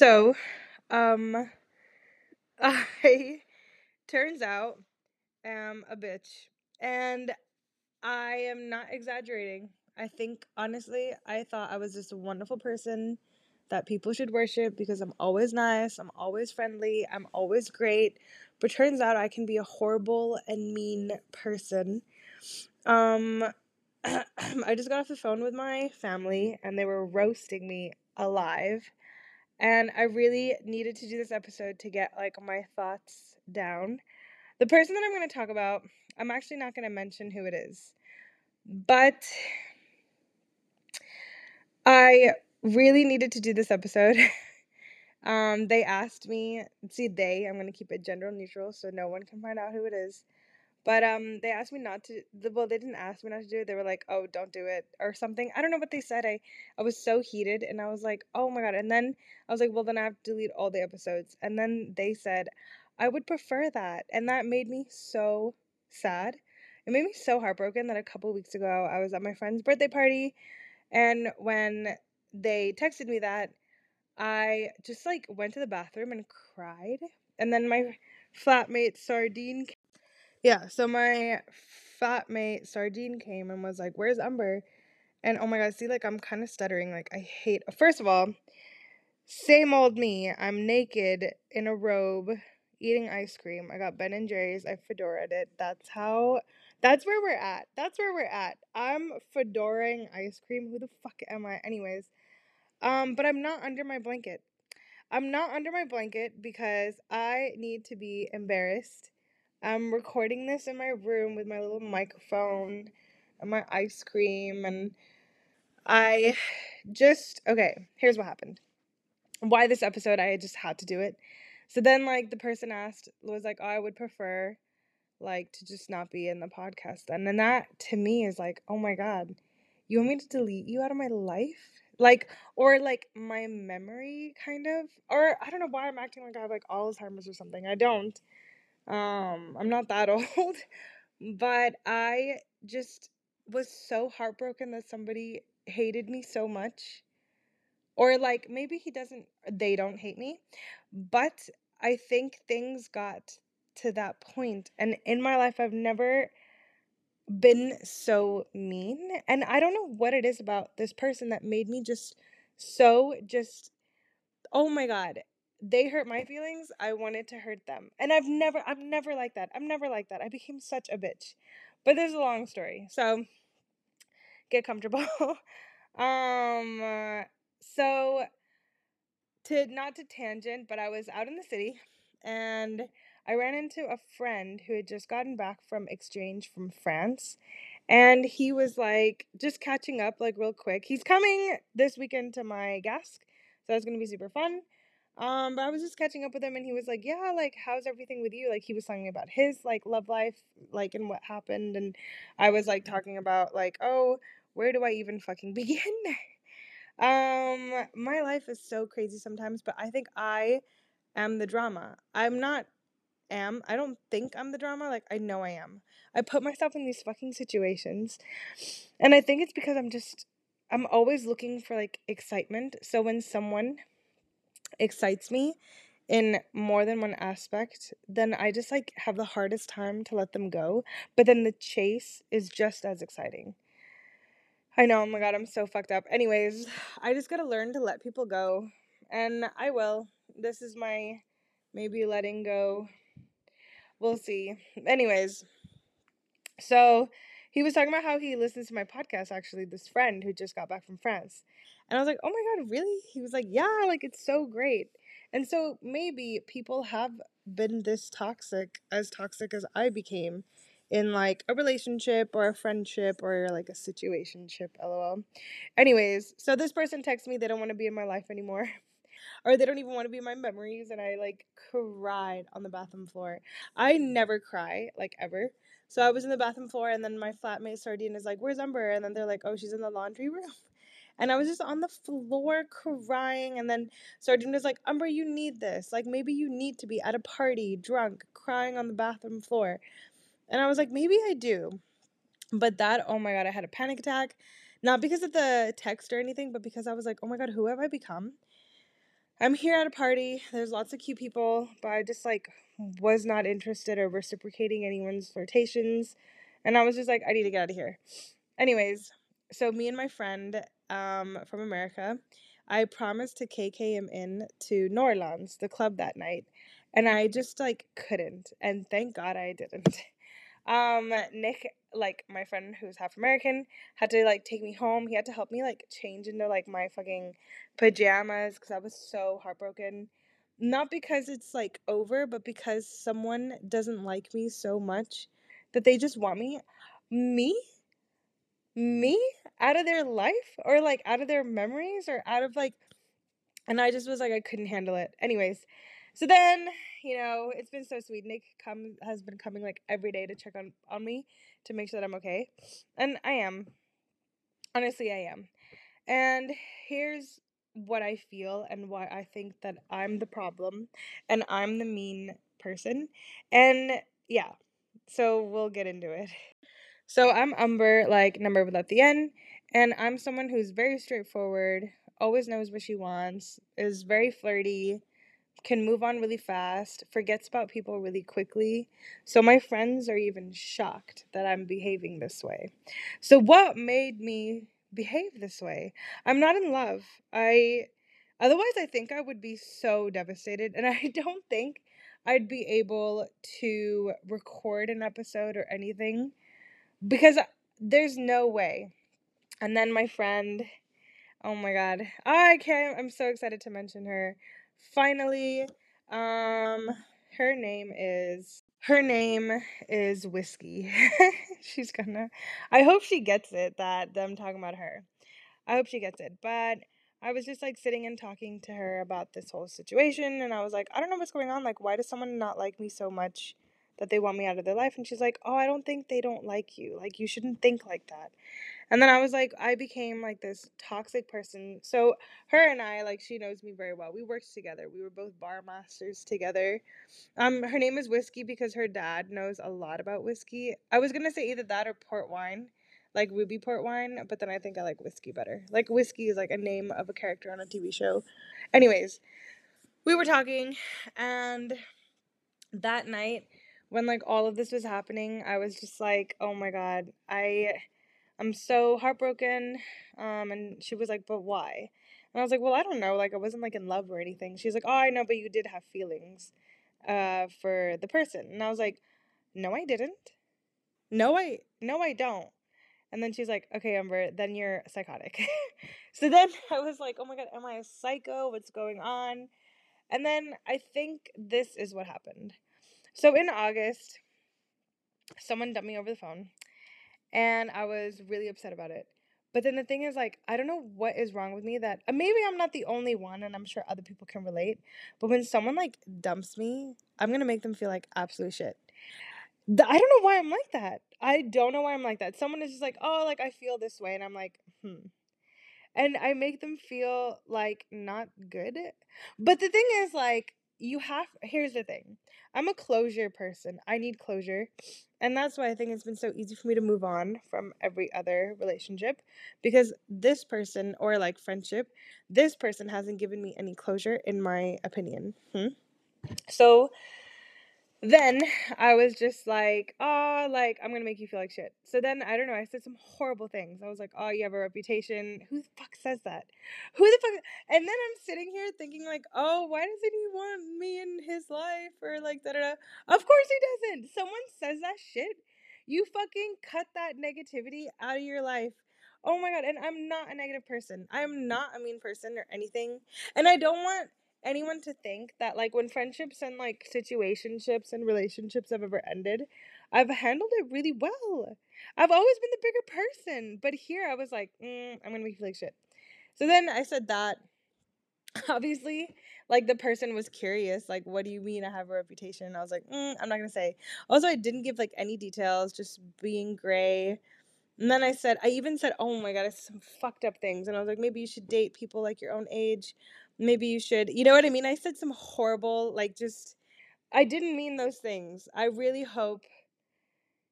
So, um, I turns out am a bitch, and I am not exaggerating. I think honestly, I thought I was just a wonderful person that people should worship because I'm always nice, I'm always friendly, I'm always great. But turns out I can be a horrible and mean person. Um I just got off the phone with my family and they were roasting me alive. And I really needed to do this episode to get like my thoughts down. The person that I'm going to talk about, I'm actually not going to mention who it is. But I really needed to do this episode. um, they asked me, see, they, I'm going to keep it gender neutral so no one can find out who it is. But um, they asked me not to. Well, they didn't ask me not to do it. They were like, "Oh, don't do it" or something. I don't know what they said. I I was so heated, and I was like, "Oh my god!" And then I was like, "Well, then I have to delete all the episodes." And then they said, "I would prefer that," and that made me so sad. It made me so heartbroken that a couple weeks ago I was at my friend's birthday party, and when they texted me that, I just like went to the bathroom and cried. And then my flatmate Sardine yeah, so my fat mate Sardine came and was like, "Where's Umber?" And oh my god, see, like I'm kind of stuttering. Like I hate. First of all, same old me. I'm naked in a robe, eating ice cream. I got Ben and Jerry's. I fedoraed it. That's how. That's where we're at. That's where we're at. I'm fedoring ice cream. Who the fuck am I? Anyways, um, but I'm not under my blanket. I'm not under my blanket because I need to be embarrassed I'm recording this in my room with my little microphone and my ice cream and I just okay, here's what happened. Why this episode I just had to do it. So then like the person asked was like, "Oh, I would prefer like to just not be in the podcast." And then that to me is like, "Oh my god. You want me to delete you out of my life?" Like or like my memory kind of or I don't know why I'm acting like I have like Alzheimer's or something. I don't. Um, I'm not that old, but I just was so heartbroken that somebody hated me so much. Or like maybe he doesn't they don't hate me, but I think things got to that point and in my life I've never been so mean and I don't know what it is about this person that made me just so just oh my god they hurt my feelings, I wanted to hurt them. And I've never I'm never like that. I'm never like that. I became such a bitch. But there's a long story. So get comfortable. um uh, so to not to tangent, but I was out in the city and I ran into a friend who had just gotten back from exchange from France. And he was like just catching up like real quick. He's coming this weekend to my Gask. So that's going to be super fun. Um, but I was just catching up with him and he was like, Yeah, like how's everything with you? Like he was telling me about his like love life, like and what happened and I was like talking about like, oh, where do I even fucking begin? um, my life is so crazy sometimes, but I think I am the drama. I'm not am. I don't think I'm the drama, like I know I am. I put myself in these fucking situations. And I think it's because I'm just I'm always looking for like excitement. So when someone excites me in more than one aspect, then I just like have the hardest time to let them go. But then the chase is just as exciting. I know, oh my god, I'm so fucked up. Anyways, I just gotta learn to let people go. And I will. This is my maybe letting go. We'll see. Anyways, so he was talking about how he listens to my podcast, actually, this friend who just got back from France. And I was like, oh my God, really? He was like, yeah, like it's so great. And so maybe people have been this toxic, as toxic as I became in like a relationship or a friendship or like a situationship, lol. Anyways, so this person texts me they don't want to be in my life anymore. or they don't even want to be in my memories and I like cried on the bathroom floor. I never cry, like ever. So I was in the bathroom floor and then my flatmate Sardine is like, Where's Umber? And then they're like, Oh, she's in the laundry room. And I was just on the floor crying. And then Sardine was like, Umber, you need this. Like, maybe you need to be at a party, drunk, crying on the bathroom floor. And I was like, maybe I do. But that, oh my God, I had a panic attack. Not because of the text or anything, but because I was like, oh my God, who have I become? I'm here at a party. There's lots of cute people, but I just like was not interested or reciprocating anyone's flirtations. And I was just like, I need to get out of here. Anyways, so me and my friend um, from America, I promised to KK him in to New Orleans, the club that night. And I just like couldn't. And thank God I didn't. Um, Nick, like my friend who's half American, had to like take me home. He had to help me like change into like my fucking pajamas because I was so heartbroken. Not because it's like over, but because someone doesn't like me so much that they just want me. Me? Me? Out of their life? Or like out of their memories? Or out of like. And I just was like, I couldn't handle it. Anyways, so then, you know, it's been so sweet. Nick come has been coming like every day to check on on me to make sure that I'm okay. And I am. Honestly, I am. And here's what I feel and why I think that I'm the problem and I'm the mean person. And yeah. So we'll get into it. So I'm Umber, like number without the N, and I'm someone who's very straightforward, always knows what she wants, is very flirty, can move on really fast, forgets about people really quickly. So my friends are even shocked that I'm behaving this way. So what made me behave this way? I'm not in love. I otherwise I think I would be so devastated and I don't think I'd be able to record an episode or anything because there's no way. And then my friend, oh my god, I can't. I'm so excited to mention her finally, um, her name is her name is Whiskey. She's gonna. I hope she gets it that I'm talking about her. I hope she gets it. But I was just like sitting and talking to her about this whole situation, and I was like, I don't know what's going on. Like, why does someone not like me so much that they want me out of their life? And she's like, Oh, I don't think they don't like you. Like, you shouldn't think like that. And then I was like, I became like this toxic person. So her and I, like, she knows me very well. We worked together. We were both bar masters together. Um, her name is Whiskey because her dad knows a lot about whiskey. I was gonna say either that or port wine, like ruby port wine, but then I think I like whiskey better. Like whiskey is like a name of a character on a TV show. Anyways, we were talking, and that night when like all of this was happening, I was just like, oh my god, I I'm so heartbroken. Um, and she was like, but why? And I was like, well, I don't know. Like, I wasn't like in love or anything. She's like, oh, I know, but you did have feelings, uh, for the person. And I was like, no, I didn't. No, I, no, I don't. And then she's like, okay, Umber, then you're psychotic. so then I was like, oh my God, am I a psycho? What's going on? And then I think this is what happened. So in August, someone dumped me over the phone and I was really upset about it. But then the thing is, like, I don't know what is wrong with me that uh, maybe I'm not the only one, and I'm sure other people can relate. But when someone like dumps me, I'm gonna make them feel like absolute shit. I don't know why I'm like that. I don't know why I'm like that. Someone is just like, oh, like I feel this way, and I'm like, hmm. And I make them feel like not good. But the thing is, like, you have. Here's the thing I'm a closure person. I need closure. And that's why I think it's been so easy for me to move on from every other relationship because this person or like friendship, this person hasn't given me any closure, in my opinion. Hmm? So then I was just like, oh, like, I'm gonna make you feel like shit. So then, I don't know, I said some horrible things. I was like, oh, you have a reputation. Who the fuck says that? Who the fuck? And then I'm sitting here thinking, like, oh, why doesn't he want me in his life? Or like, da da da. Of course he doesn't. Someone says that shit. You fucking cut that negativity out of your life. Oh my god, and I'm not a negative person. I'm not a mean person or anything. And I don't want anyone to think that like when friendships and like situationships and relationships have ever ended, I've handled it really well. I've always been the bigger person, but here I was like, mm, I'm gonna make you like shit. So then I said that. Obviously, like the person was curious, like, what do you mean I have a reputation? And I was like, mm, I'm not gonna say. Also, I didn't give like any details, just being gray. And then I said, I even said, oh my god, it's some fucked up things. And I was like, maybe you should date people like your own age maybe you should you know what i mean? I said some horrible like just i didn't mean those things. I really hope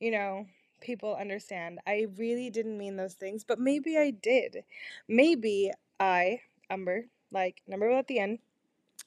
you know people understand. I really didn't mean those things but maybe i did. Maybe i umber like number at the end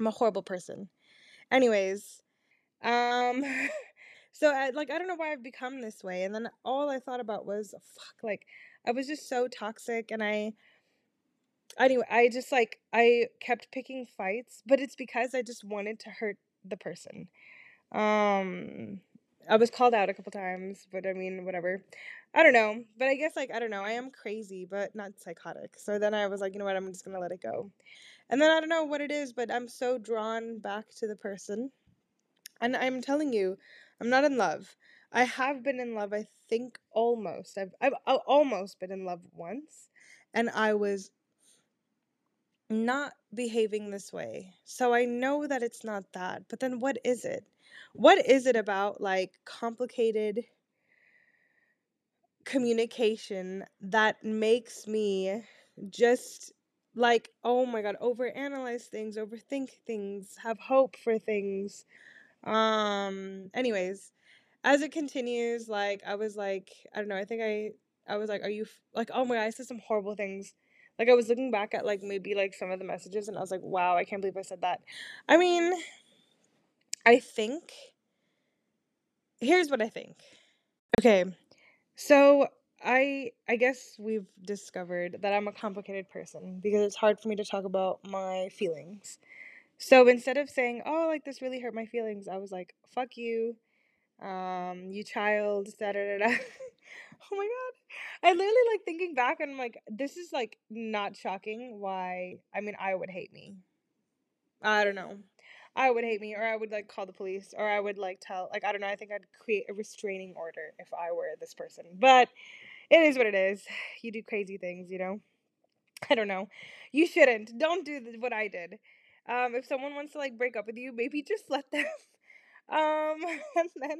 I'm a horrible person. Anyways, um so I like I don't know why I've become this way and then all I thought about was fuck like I was just so toxic and I anyway, I just like I kept picking fights, but it's because I just wanted to hurt the person. Um I was called out a couple times, but I mean, whatever. I don't know. But I guess like I don't know. I am crazy, but not psychotic. So then I was like, you know what? I'm just going to let it go. And then I don't know what it is, but I'm so drawn back to the person. And I'm telling you, I'm not in love. I have been in love, I think almost. I've I've almost been in love once, and I was not behaving this way. So I know that it's not that. But then what is it? What is it about like complicated communication that makes me just like oh my god overanalyze things overthink things have hope for things um anyways as it continues like i was like i don't know i think i i was like are you like oh my god i said some horrible things like I was looking back at like maybe like some of the messages and I was like, wow, I can't believe I said that. I mean, I think here's what I think. Okay. So I I guess we've discovered that I'm a complicated person because it's hard for me to talk about my feelings. So instead of saying, "Oh, like this really hurt my feelings," I was like, "Fuck you, um, you child." Da da da. da. oh my god. I literally like thinking back and I'm like, this is like not shocking why I mean I would hate me. I don't know. I would hate me or I would like call the police or I would like tell like I don't know, I think I'd create a restraining order if I were this person. But it is what it is. You do crazy things, you know. I don't know. You shouldn't. Don't do what I did. Um, if someone wants to like break up with you, maybe just let them. Um, and then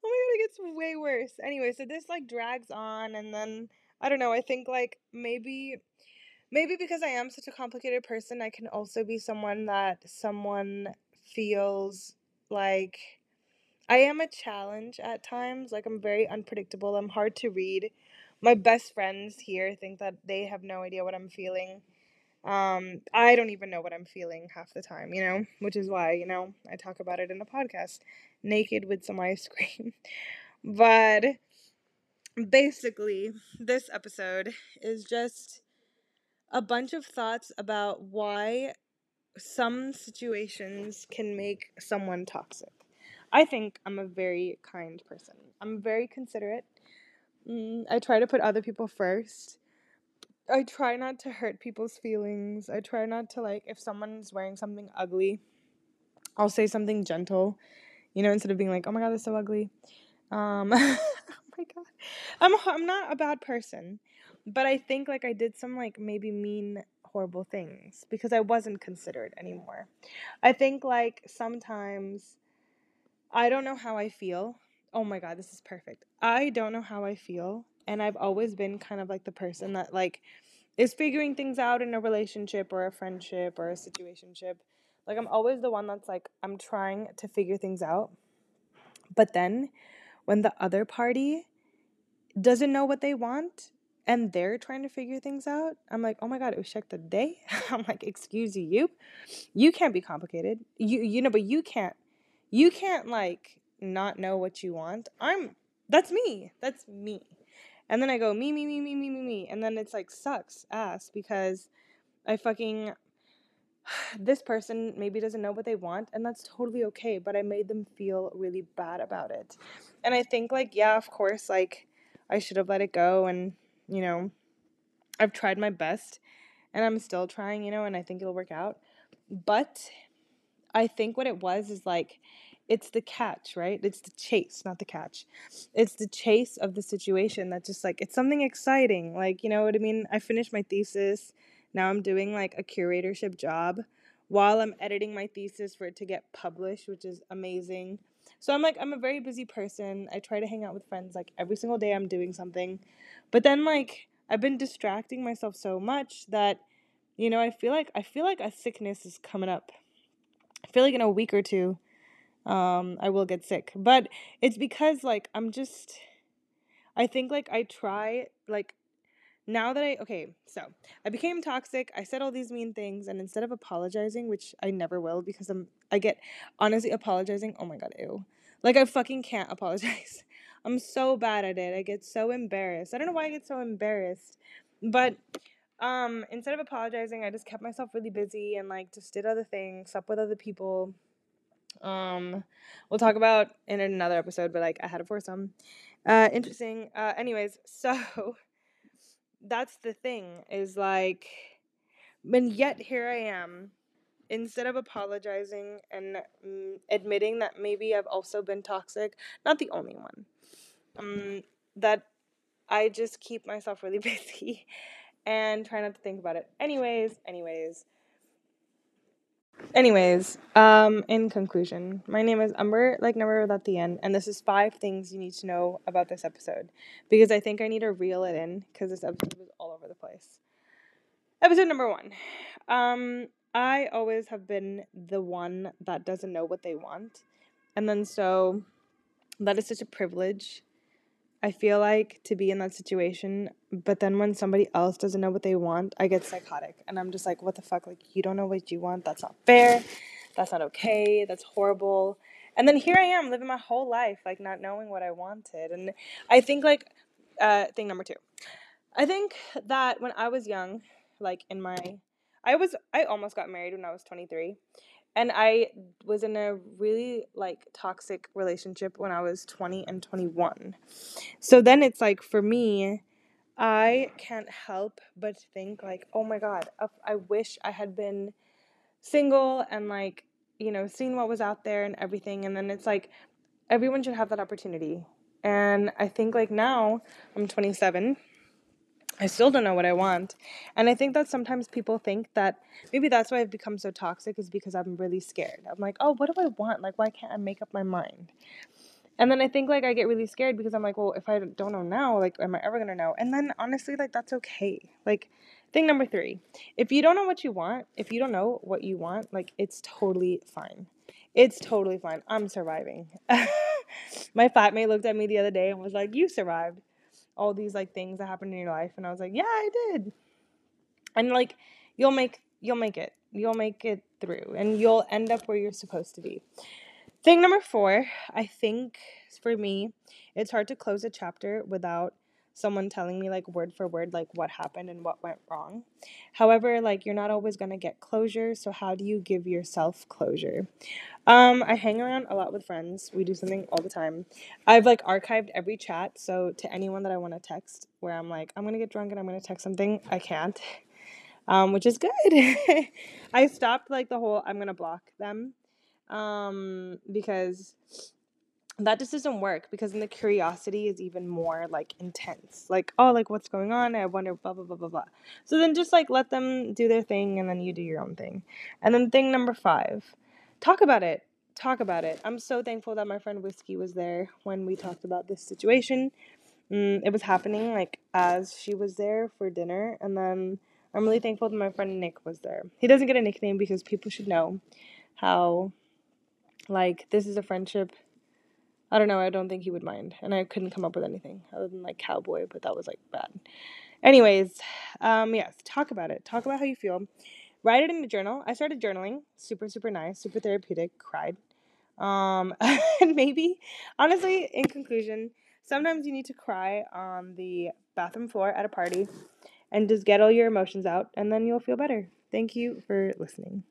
Oh god, it gets way worse. Anyway, so this like drags on, and then I don't know. I think like maybe, maybe because I am such a complicated person, I can also be someone that someone feels like I am a challenge at times. Like I'm very unpredictable. I'm hard to read. My best friends here think that they have no idea what I'm feeling. Um, I don't even know what I'm feeling half the time, you know, which is why, you know, I talk about it in a podcast naked with some ice cream. but basically, this episode is just a bunch of thoughts about why some situations can make someone toxic. I think I'm a very kind person. I'm very considerate. Mm, I try to put other people first. I try not to hurt people's feelings. I try not to like if someone's wearing something ugly, I'll say something gentle you know, instead of being like, "Oh my god, that's so ugly." Um, oh my god, I'm I'm not a bad person, but I think like I did some like maybe mean horrible things because I wasn't considered anymore. I think like sometimes I don't know how I feel. Oh my god, this is perfect. I don't know how I feel, and I've always been kind of like the person that like is figuring things out in a relationship or a friendship or a situationship like I'm always the one that's like I'm trying to figure things out. But then when the other party doesn't know what they want and they're trying to figure things out, I'm like, "Oh my god, it was check the day." I'm like, "Excuse you. You can't be complicated. You you know, but you can't you can't like not know what you want. I'm that's me. That's me." And then I go, "Me, me, me, me, me, me, me." And then it's like sucks ass because I fucking this person maybe doesn't know what they want and that's totally okay but i made them feel really bad about it and i think like yeah of course like i should have let it go and you know i've tried my best and i'm still trying you know and i think it'll work out but i think what it was is like it's the catch, right? It's the chase, not the catch. It's the chase of the situation that just like it's something exciting. Like, you know what I mean? I finished my thesis. Now I'm doing like a curatorship job while I'm editing my thesis for it to get published, which is amazing. So I'm like, I'm a very busy person. I try to hang out with friends like every single day I'm doing something. But then like I've been distracting myself so much that you know, I feel like I feel like a sickness is coming up. I feel like in a week or two um I will get sick. But it's because like I'm just I think like I try like now that I okay, so I became toxic. I said all these mean things, and instead of apologizing, which I never will because I'm I get honestly apologizing. Oh my god, ew! Like I fucking can't apologize. I'm so bad at it. I get so embarrassed. I don't know why I get so embarrassed, but um, instead of apologizing, I just kept myself really busy and like just did other things, slept with other people. Um, we'll talk about in another episode, but like I had a foursome. Uh, interesting. Uh, anyways, so that's the thing is like, and yet here I am. Instead of apologizing and mm, admitting that maybe I've also been toxic, not the only one, um, that I just keep myself really busy and try not to think about it. Anyways, anyways. Anyways, um, in conclusion, my name is Umber, like number without the end, and this is five things you need to know about this episode because I think I need to reel it in because this episode was all over the place. Episode number one. Um, I always have been the one that doesn't know what they want, and then so that is such a privilege I feel like to be in that situation, but then when somebody else doesn't know what they want, I get psychotic and I'm just like, what the fuck? Like, you don't know what you want. That's not fair. That's not okay. That's horrible. And then here I am living my whole life, like, not knowing what I wanted. And I think, like, uh, thing number two, I think that when I was young, like, in my, I was, I almost got married when I was 23 and I was in a really like toxic relationship when I was 20 and 21. So then it's like for me, I can't help but think like, "Oh my god, I wish I had been single and like, you know, seen what was out there and everything." And then it's like everyone should have that opportunity. And I think like now, I'm 27 I still don't know what I want. And I think that sometimes people think that maybe that's why I've become so toxic is because I'm really scared. I'm like, oh, what do I want? Like, why can't I make up my mind? And then I think like I get really scared because I'm like, well, if I don't know now, like, am I ever gonna know? And then honestly, like, that's okay. Like, thing number three if you don't know what you want, if you don't know what you want, like, it's totally fine. It's totally fine. I'm surviving. my flatmate looked at me the other day and was like, you survived all these like things that happened in your life and I was like, "Yeah, I did." And like you'll make you'll make it. You'll make it through and you'll end up where you're supposed to be. Thing number 4, I think for me, it's hard to close a chapter without someone telling me like word for word like what happened and what went wrong. However, like you're not always going to get closure, so how do you give yourself closure? Um I hang around a lot with friends. We do something all the time. I've like archived every chat, so to anyone that I want to text where I'm like I'm going to get drunk and I'm going to text something, I can't. Um which is good. I stopped like the whole I'm to block them um because that just doesn't work because then the curiosity is even more like intense. Like, oh, like what's going on? I wonder, blah, blah, blah, blah, blah. So then just like let them do their thing and then you do your own thing. And then thing number five, talk about it. Talk about it. I'm so thankful that my friend Whiskey was there when we talked about this situation. Mm, it was happening like as she was there for dinner. And then I'm really thankful that my friend Nick was there. He doesn't get a nickname because people should know how, like, this is a friendship I don't know. I don't think he would mind. And I couldn't come up with anything other than like cowboy, but that was like bad. Anyways, um, yes, talk about it. Talk about how you feel. Write it in a journal. I started journaling. Super, super nice. Super therapeutic. Cried. Um, and maybe, honestly, in conclusion, sometimes you need to cry on the bathroom floor at a party and just get all your emotions out, and then you'll feel better. Thank you for listening.